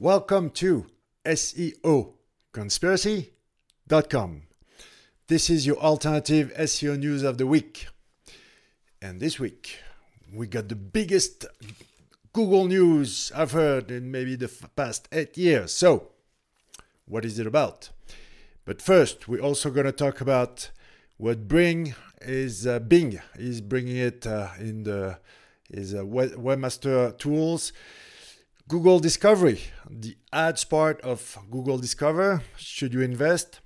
Welcome to SEO Conspiracy.com. This is your alternative SEO news of the week. And this week, we got the biggest Google news I've heard in maybe the f- past eight years. So, what is it about? But first, we're also going to talk about what Bing is uh, Bing is bringing it uh, in the is uh, webmaster tools. Google Discovery, the ads part of Google Discover. Should you invest?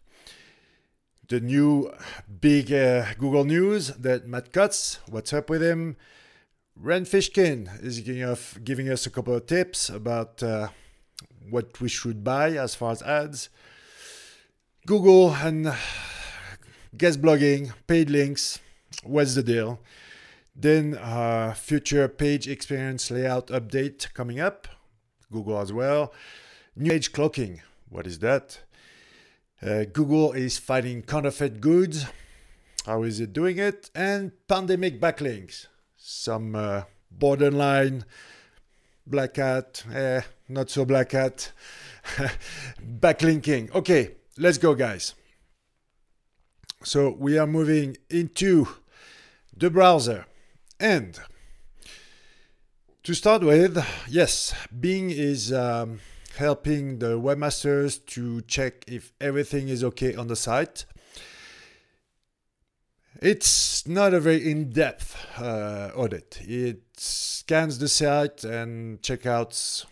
The new big uh, Google news that Matt Cutts, what's up with him? Rand Fishkin is giving us, giving us a couple of tips about uh, what we should buy as far as ads. Google and guest blogging, paid links, what's the deal? Then uh, future page experience layout update coming up, Google as well. New age cloaking, what is that? Uh, Google is fighting counterfeit goods. How is it doing it? And pandemic backlinks. Some uh, borderline black hat, eh, not so black hat. backlinking. Okay, let's go, guys. So we are moving into the browser. And to start with, yes, Bing is um, helping the webmasters to check if everything is okay on the site. It's not a very in-depth uh, audit. It scans the site and check out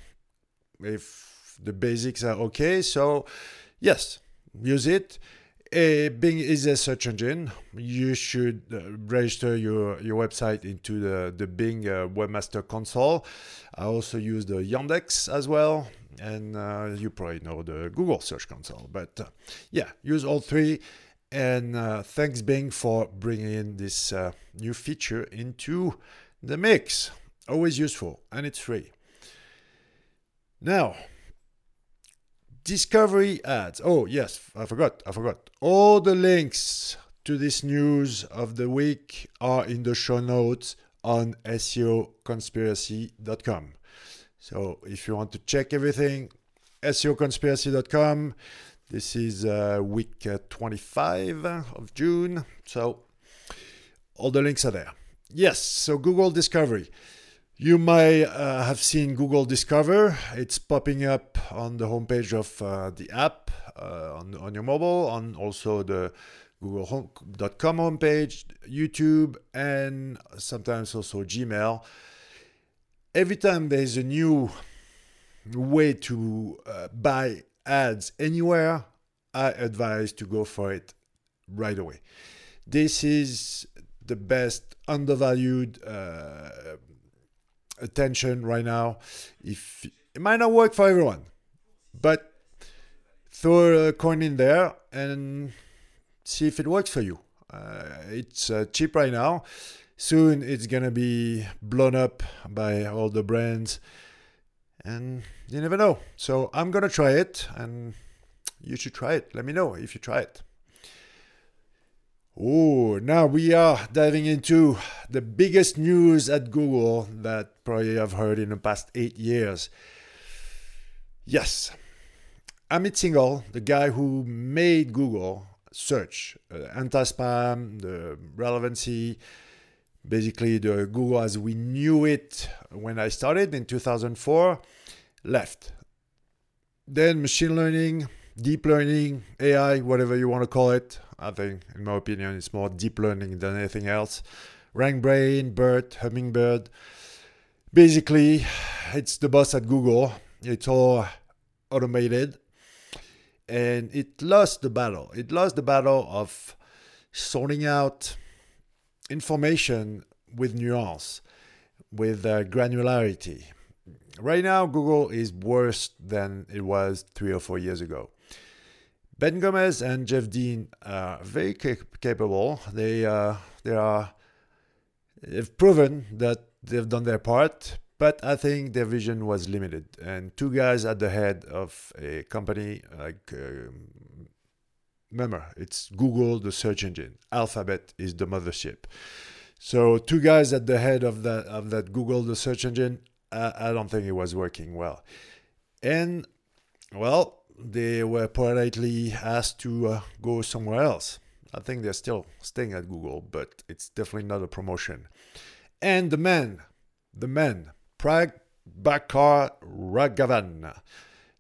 if the basics are okay. So, yes, use it. Uh, Bing is a search engine. You should uh, register your, your website into the, the Bing uh, Webmaster Console. I also use the Yandex as well, and uh, you probably know the Google Search Console. But uh, yeah, use all three. And uh, thanks, Bing, for bringing in this new feature into the mix. Always useful, and it's free. Now, discovery ads. Oh, yes, I forgot. I forgot. All the links to this news of the week are in the show notes on SEOconspiracy.com. So if you want to check everything, SEOconspiracy.com. This is uh, week uh, 25 of June. So all the links are there. Yes, so Google Discovery. You may uh, have seen Google Discover. It's popping up on the homepage of uh, the app uh, on, on your mobile, on also the google.com homepage, YouTube, and sometimes also Gmail. Every time there's a new way to uh, buy ads anywhere, I advise to go for it right away. This is the best undervalued uh, attention right now. If it might not work for everyone, but throw a coin in there and see if it works for you. Uh, it's uh, cheap right now. Soon it's gonna be blown up by all the brands, and you never know. So I'm gonna try it, and you should try it. Let me know if you try it. Oh, now we are diving into the biggest news at Google that probably I've heard in the past eight years. Yes, Amit Singhal, the guy who made Google search, uh, anti-spam, the relevancy, basically the Google as we knew it when I started in 2004, left. Then machine learning, deep learning, AI, whatever you want to call it, I think, in my opinion, it's more deep learning than anything else. RankBrain, BERT, Hummingbird. Basically, it's the boss at Google. It's all automated. And it lost the battle. It lost the battle of sorting out information with nuance, with uh, granularity. Right now, Google is worse than it was three or four years ago. Ben Gomes and Jeff Dean are very capable. They uh, they are they've proven that they've done their part, but I think their vision was limited. And two guys at the head of a company like uh, remember it's Google, the search engine. Alphabet is the mothership. So two guys at the head of that of that Google, the search engine. I, I don't think it was working well. And, well, they were politely asked to uh, go somewhere else. I think they're still staying at Google, but it's definitely not a promotion. And the man, the man, Prag Bakar Raghavan.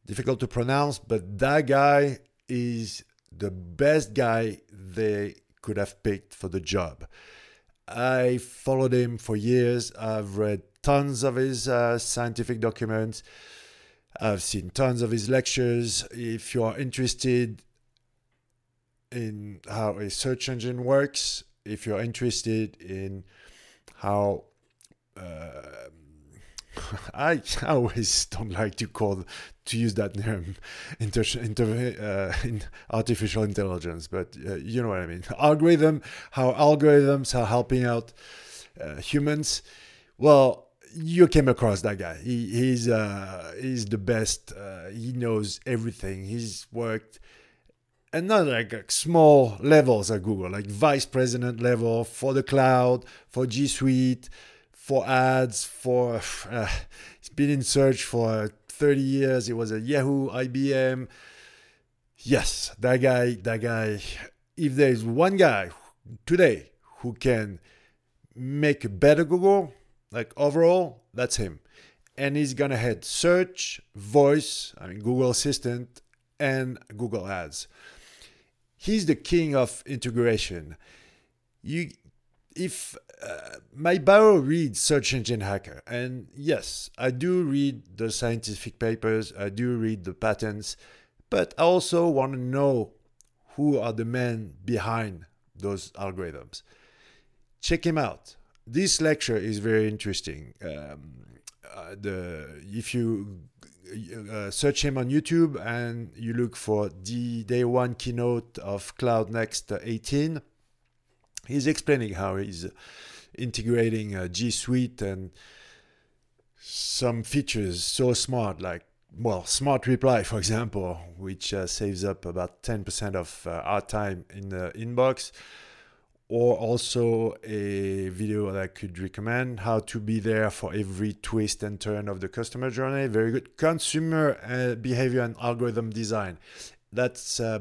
Difficult to pronounce, but that guy is the best guy they could have picked for the job. I followed him for years. I've read tons of his uh, scientific documents. I've seen tons of his lectures. If you are interested in how a search engine works, if you're interested in how uh, I, always don't like to call to use that term inter, inter, uh, in artificial intelligence, but uh, you know what I mean. Algorithm, how algorithms are helping out uh, humans. Well, you came across that guy. He, he's uh, he's the best. Uh, he knows everything. He's worked and not like, like small levels at Google, like vice president level for the cloud, for G Suite, for ads, for uh, he's been in search for 30 years. He was at Yahoo, IBM. Yes, that guy, that guy. If there's one guy today who can make a better Google, like overall, that's him. And he's gonna head search, voice, I mean Google Assistant, and Google Ads he's the king of integration. You, if uh, my bio reads Search Engine Hacker, and yes, I do read the scientific papers, I do read the patents, but I also want to know who are the men behind those algorithms. Check him out. This lecture is very interesting. Um, uh, the if you uh, search him on YouTube and you look for the day one keynote of Cloud Next 18. He's explaining how he's integrating uh, G Suite and some features so smart, like well, Smart Reply, for example, which uh, saves up about 10% of uh, our time in the inbox or also a video that I could recommend how to be there for every twist and turn of the customer journey. Very good. Consumer uh, behavior and algorithm design. That's uh,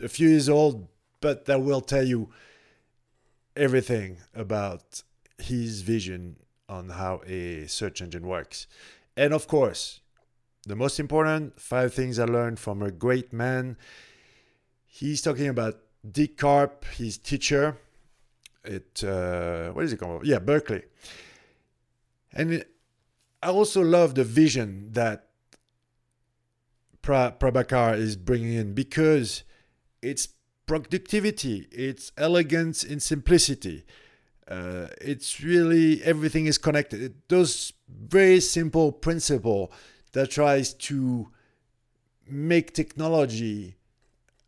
a few years old, but that will tell you everything about his vision on how a search engine works. And of course, the most important five things I learned from a great man. He's talking about Dick Karp, his teacher it uh, what is it called? Yeah, Berkeley. And I also love the vision that pra- Prabhakar is bringing in because it's productivity, it's elegance in simplicity. Uh, it's really everything is connected. It, those very simple principle that tries to make technology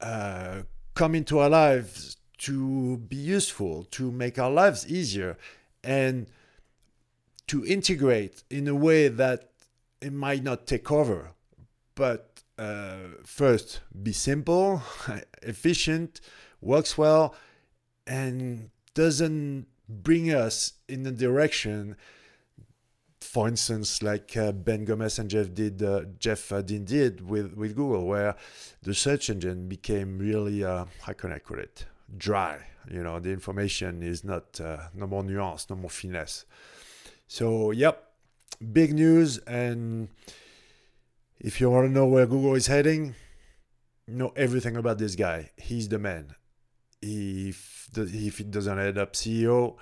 uh, come into our lives to be useful, to make our lives easier, and to integrate in a way that it might not take over, but uh, first be simple, efficient, works well, and doesn't bring us in a direction. For instance, like uh, Ben Gomes and Jeff did, uh, Jeff uh, Dean did with, with Google, where the search engine became really, uh, how can I call it, dry. You know, the information is not uh, no more nuance, no more finesse. So, yep, big news. And if you want to know where Google is heading, know everything about this guy. He's the man. If if it doesn't end up CEO,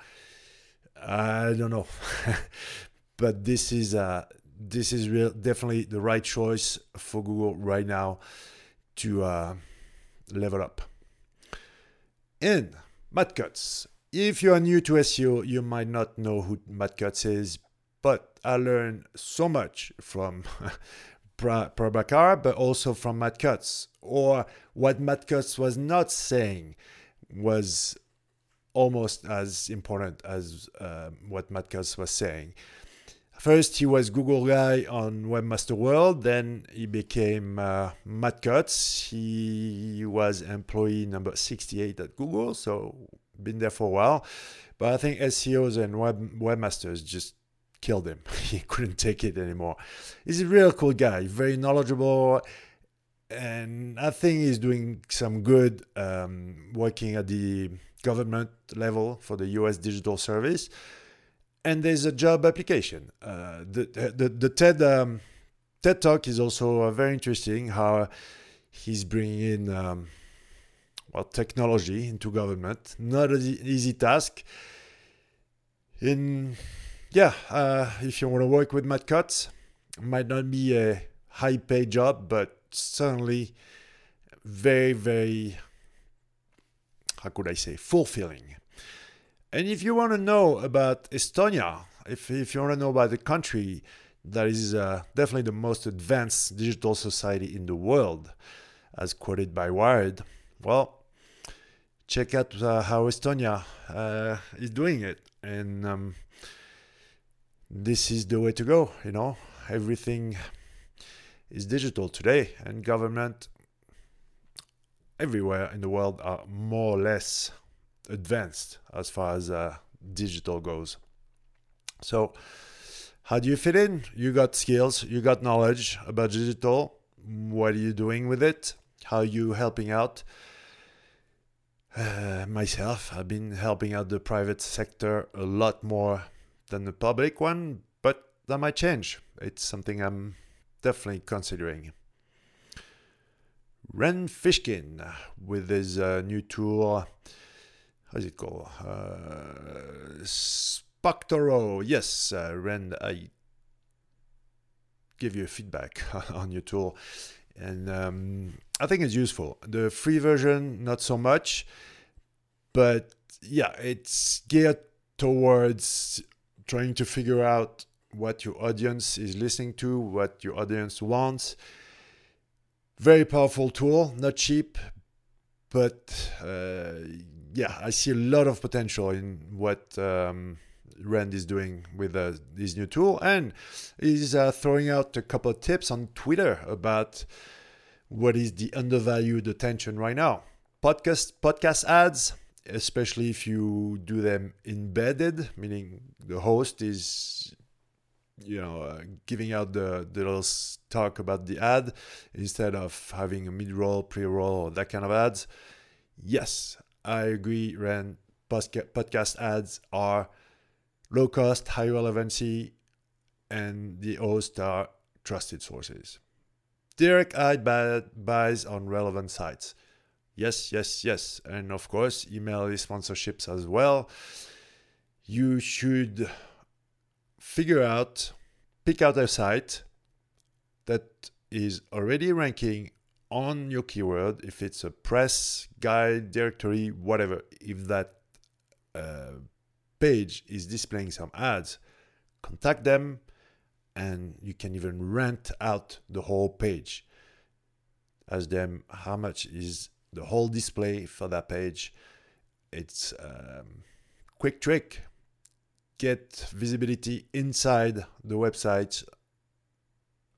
I don't know. but this is uh this is real definitely the right choice for Google right now to uh, level up. And Matt Cutts. If you are new to SEO, you might not know who Matt Cutts is, but I learned so much from Prabhakar, but also from Matt Cutts. Or what Matt Cutts was not saying was almost as important as uh, what Matt Cutts was saying. First, he was Google guy on Webmaster World. Then he became uh, Matt Cutts. He was employee number 68 at Google, so been there for a while. But I think SEOs and web, webmasters just killed him. he couldn't take it anymore. He's a real cool guy, very knowledgeable, and I think he's doing some good um, working at the government level for the US Digital Service. And there's a job application. Uh, the, the, the TED, um, TED Talk is also uh, very interesting how he's bringing in um, well, technology into government. Not an easy task. In yeah, uh, if you want to work with Matt Cutts, might not be a high paid job, but certainly very, very, how could I say, fulfilling. And if you want to know about Estonia, if, if you want to know about the country that is uh, definitely the most advanced digital society in the world, as quoted by Wired, well, check out uh, how Estonia uh, is doing it. And um, this is the way to go, you know, everything is digital today, and government everywhere in the world are more or less advanced as far as uh, digital goes. So, how do you fit in? You got skills, you got knowledge about digital. What are you doing with it? How are you helping out? Uh, myself, I've been helping out the private sector a lot more than the public one, but that might change. It's something I'm definitely considering. Rand Fishkin with his uh, new tool. How's it called? Uh, SparkToro. Yes, uh, Rand, I give you feedback on your tool. And um, I think it's useful. The free version, not so much. But yeah, it's geared towards trying to figure out what your audience is listening to, what your audience wants. Very powerful tool, not cheap, but uh, yeah, I see a lot of potential in what um, Rand is doing with uh, this new tool, and he's uh, throwing out a couple of tips on Twitter about what is the undervalued attention right now. Podcast podcast ads, especially if you do them embedded, meaning the host is you know uh, giving out the, the little talk about the ad instead of having a mid-roll pre-roll that kind of ads yes i agree Rand. Podcast ads are low cost high relevancy and the hosts are trusted sources. Direct ad buys on relevant sites. Yes yes yes. And of course email sponsorships as well. You should figure out, pick out a site that is already ranking on your keyword, if it's a press, guide, directory, whatever, if that uh, page is displaying some ads, contact them and you can even rent out the whole page. Ask them how much is the whole display for that page. It's a um, quick trick get visibility inside the websites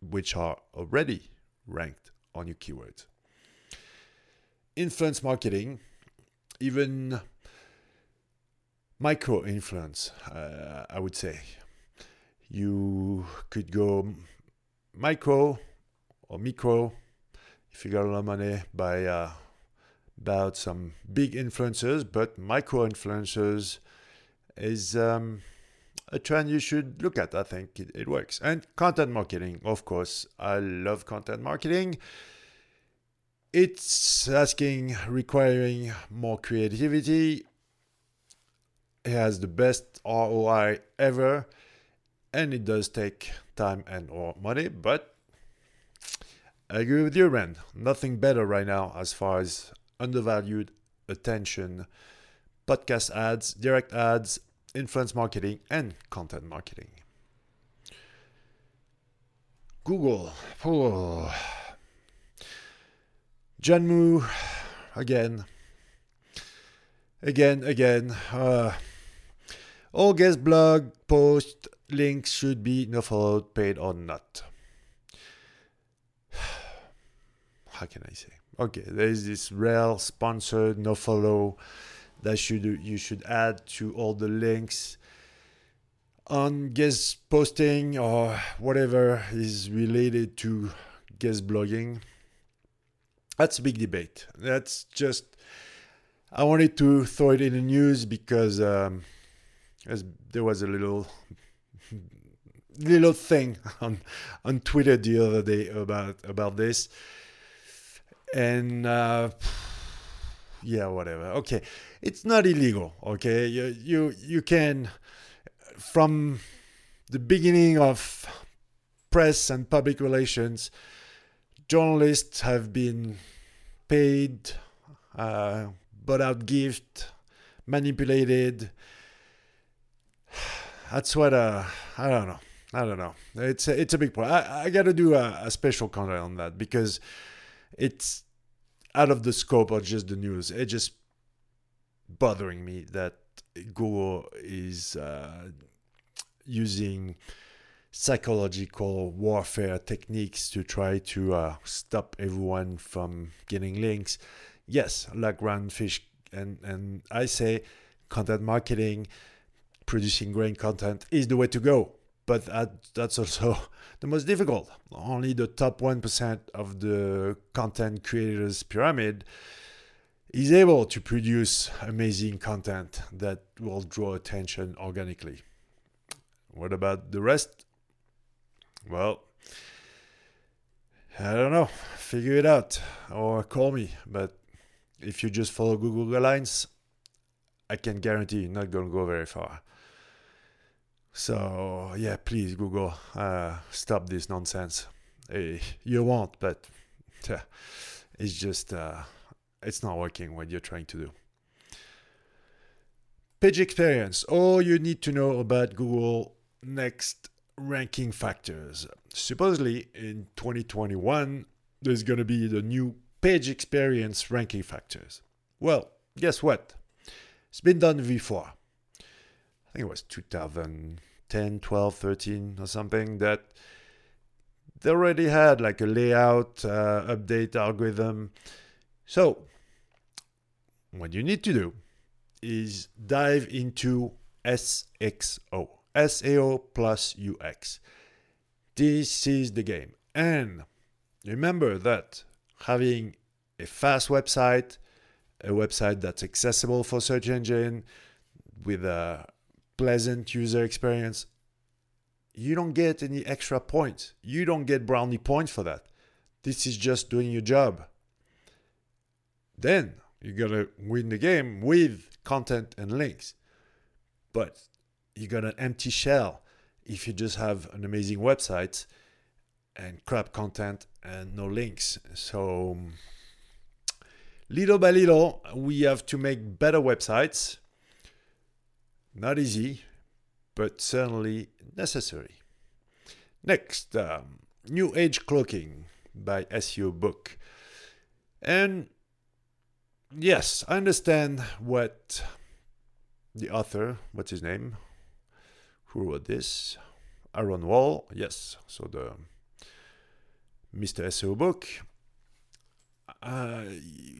which are already ranked on your keywords. Influence marketing, even micro influence, uh, I would say. You could go micro or micro if you got a lot of money by uh, about some big influencers, but micro influencers is um, a trend you should look at. I think it, it works. And content marketing, of course. I love content marketing. It's asking, requiring more creativity. It has the best ROI ever, and it does take time and or money. But I agree with you, Rand. Nothing better right now as far as undervalued attention, podcast ads, direct ads, influence marketing, and content marketing. Google. Oh. JohnMu, again. Again, again. Uh, all guest blog post links should be no followed, paid or not. How can I say? Okay, there is this rel sponsored no follow that should you should add to all the links. on guest posting or whatever is related to guest blogging. That's a big debate. That's just I wanted to throw it in the news because um, there was a little little thing on on Twitter the other day about about this, and uh, yeah, whatever. Okay, it's not illegal. Okay, you you you can from the beginning of press and public relations, journalists have been paid, uh, bought out gift, manipulated. That's what uh, I don't know. I don't know. It's a, it's a big point. I, I got to do a, a special content on that because it's out of the scope of just the news. It's just bothering me that Google is uh, using psychological warfare techniques to try to uh, stop everyone from getting links. Yes, like Roundfish, and and I say content marketing, producing great content is the way to go. But that, that's also the most difficult. Only the top one percent of the content creators pyramid is able to produce amazing content that will draw attention organically. What about the rest? Well, I don't know. Figure it out or call me. But if you just follow Google guidelines, I can guarantee you're not going to go very far. So, yeah, please, Google, uh, stop this nonsense. Hey, you won't, but uh, it's just, uh, it's not working what you're trying to do. Page experience. All you need to know about Google next ranking factors. Supposedly in 2021, there's going to be the new page experience ranking factors. Well, guess what? It's been done before. I think it was 2010, 12, 13 or something that they already had like a layout uh, update algorithm. So, what you need to do is dive into SXO. SEO plus UX. This is the game. And remember that having a fast website, a website that's accessible for search engine with a pleasant user experience, you don't get any extra points. You don't get brownie points for that. This is just doing your job. Then you gotta win the game with content and links. But you got an empty shell if you just have an amazing website and crap content and no links. So little by little, we have to make better websites. Not easy, but certainly necessary. Next, um, New Age Cloaking by SEO Book. And yes, I understand what the author, what's his name? who wrote this? Aaron Wall, yes. So the Mr. SEO book. Uh,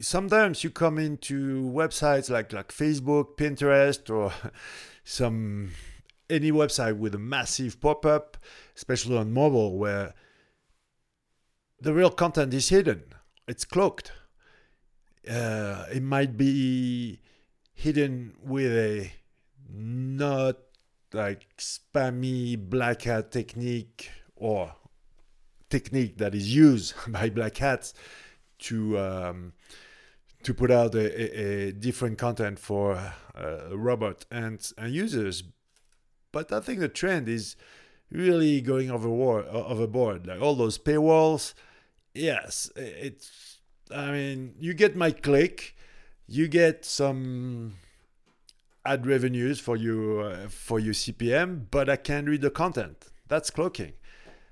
sometimes you come into websites like like Facebook, Pinterest, or some any website with a massive pop-up, especially on mobile, where the real content is hidden. It's cloaked. Uh, it might be hidden with a not like spammy black hat technique or technique that is used by black hats to um, to put out a, a, a different content for uh, robot and, and users. But I think the trend is really going overboard. Overboard, like all those paywalls. Yes, it's. I mean, you get my click, you get some ad revenues for you uh, for your CPM, but I can't read the content. That's cloaking.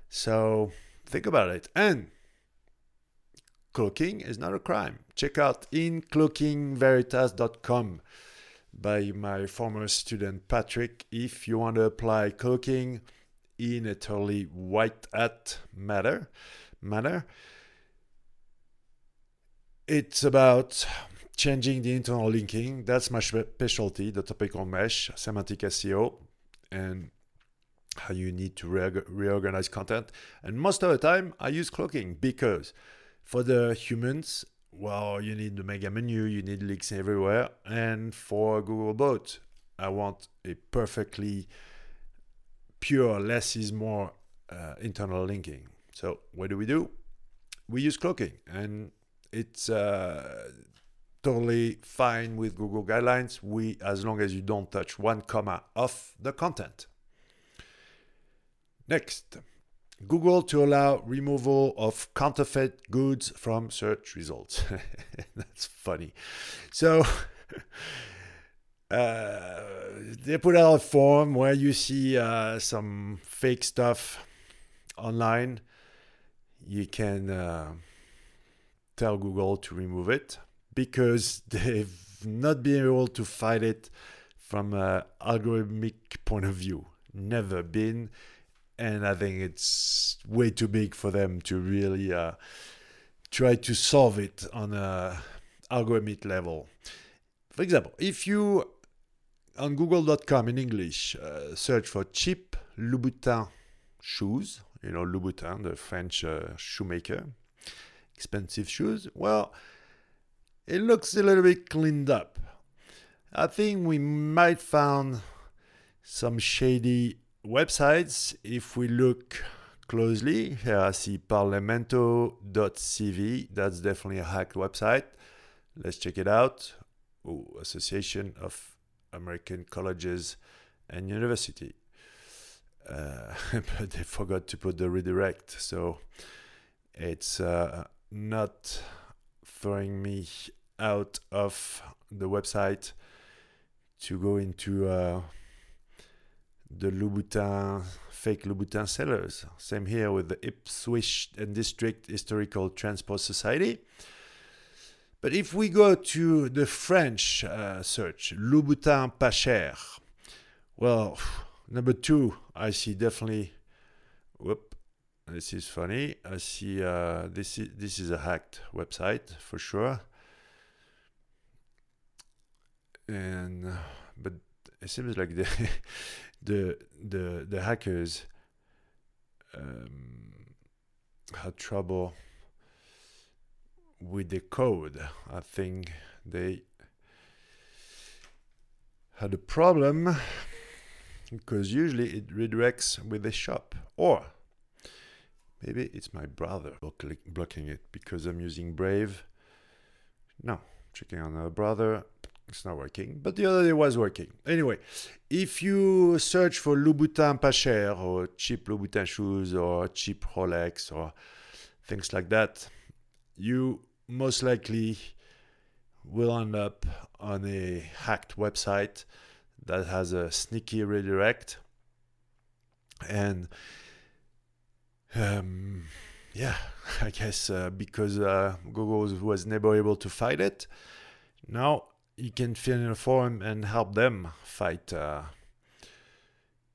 So think about it. And cloaking is not a crime. Check out incloakingveritas.com by my former student Patrick if you want to apply cloaking in a totally white hat matter manner. It's about changing the internal linking. That's my specialty, the topical mesh, semantic SEO. And how you need to re- reorganize content. And most of the time, I use cloaking because for the humans, well, you need the mega menu, you need links everywhere. And for Googlebot, I want a perfectly pure less is more uh, internal linking. So what do we do? We use cloaking, and it's uh, totally fine with Google guidelines. We, as long as you don't touch one comma of the content. Next, Google to allow removal of counterfeit goods from search results. That's funny. So. Uh, they put out a form where you see uh, some fake stuff online. You can uh, tell Google to remove it because they've not been able to fight it from an algorithmic point of view. Never been. And I think it's way too big for them to really uh, try to solve it on a algorithmic level. For example, if you on google.com in English, uh, search for cheap Louboutin shoes. You know, Louboutin, the French uh, shoemaker. Expensive shoes. Well, it looks a little bit cleaned up. I think we might found some shady websites if we look closely. Here I see parlamento.cv. That's definitely a hacked website. Let's check it out. Oh, Association of American colleges and university. Uh, but they forgot to put the redirect, so it's uh, not throwing me out of the website to go into uh, the Louboutin fake Louboutin sellers. Same here with the Ipswich and District Historical Transport Society. But if we go to the French uh, search, Louboutin pas cher, well, number two, I see definitely, whoop, this is funny. I see uh, this is this is a hacked website for sure. And but it seems like the the the the hackers um, had trouble with the code. I think they had a problem because usually it redirects with the shop or maybe it's my brother blocking it because I'm using Brave. No, checking on our brother. It's not working, but the other day was working. Anyway, if you search for Louboutin pas cher or cheap Louboutin shoes or cheap Rolex or things like that, you most likely will end up on a hacked website that has a sneaky redirect and um, yeah i guess uh, because uh, google was never able to fight it now you can fill in a form and help them fight uh,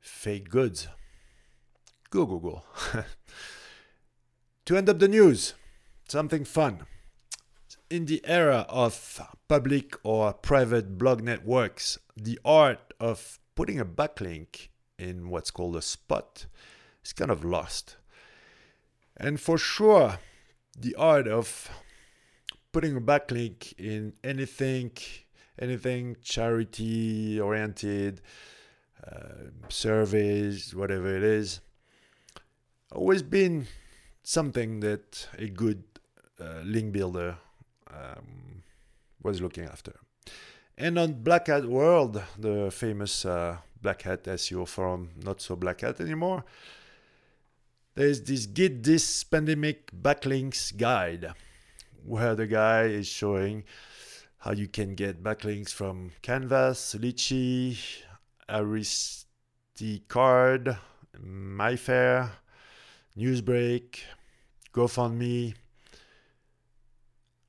fake goods. Go google to end up the news something fun. In the era of public or private blog networks, the art of putting a backlink in what's called a spot is kind of lost. And for sure, the art of putting a backlink in anything, anything charity oriented, uh, surveys, whatever it is, always been something that a good uh, link builder um, was looking after. And on Black Hat World, the famous uh, Black Hat SEO forum, not so Black Hat anymore, there's this Git This Pandemic Backlinks Guide, where the guy is showing how you can get backlinks from Canvas, Litchi, Aristocard, MyFair, Newsbreak, GoFundMe,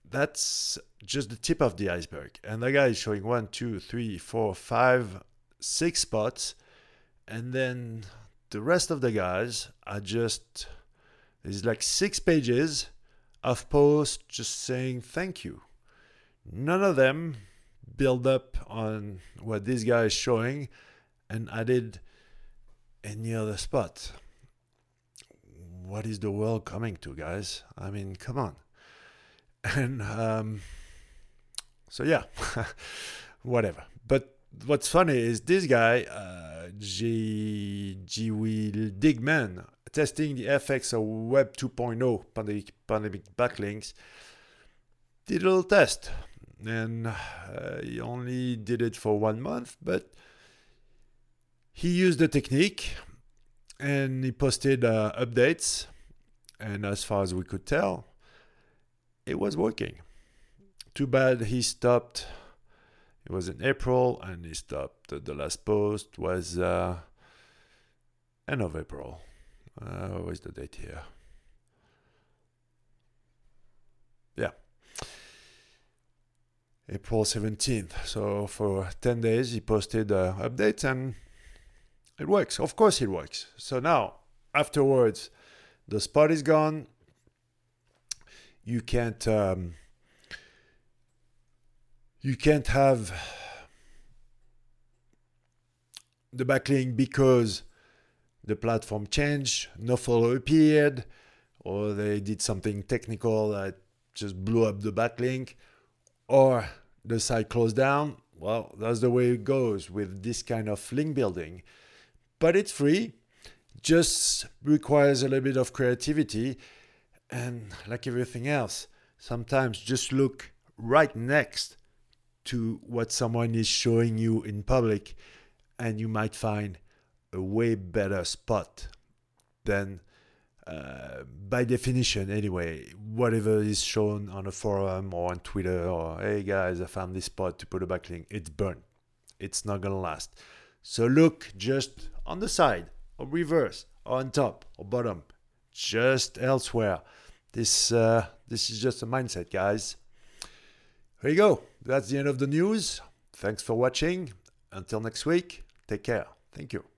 that's just the tip of the iceberg. And the guy is showing one, two, three, four, five, six spots. And then the rest of the guys are just, there's like six pages of posts just saying thank you. None of them build up on what this guy is showing and added any other spot. What is the world coming to, guys? I mean, come on. And um, so, yeah, whatever. But what's funny is this guy, uh, G. Will Digman, testing the effects of Web 2.0 pandemic, pandemic backlinks, did a little test. And uh, he only did it for one month, but he used the technique and he posted uh, updates. And as far as we could tell, it was working. Too bad he stopped. It was in April and he stopped. The last post was uh, end of April. Uh, where's the date here? Yeah. April 17th. So for 10 days, he posted uh, updates and it works. Of course, it works. So now, afterwards, the spot is gone. You can't. Um, you can't have the backlink because the platform changed, no follow appeared, or they did something technical that just blew up the backlink, or the site closed down. Well, that's the way it goes with this kind of link building but it's free. Just requires a little bit of creativity. And like everything else, sometimes just look right next to what someone is showing you in public, and you might find a way better spot than, uh, by definition, anyway, whatever is shown on a forum or on Twitter or, hey guys, I found this spot to put a backlink. It's burnt. It's not gonna last. So look just on the side, or reverse, or on top, or bottom, just elsewhere. This uh, this is just a mindset, guys. Here you go. That's the end of the news. Thanks for watching. Until next week, take care. Thank you.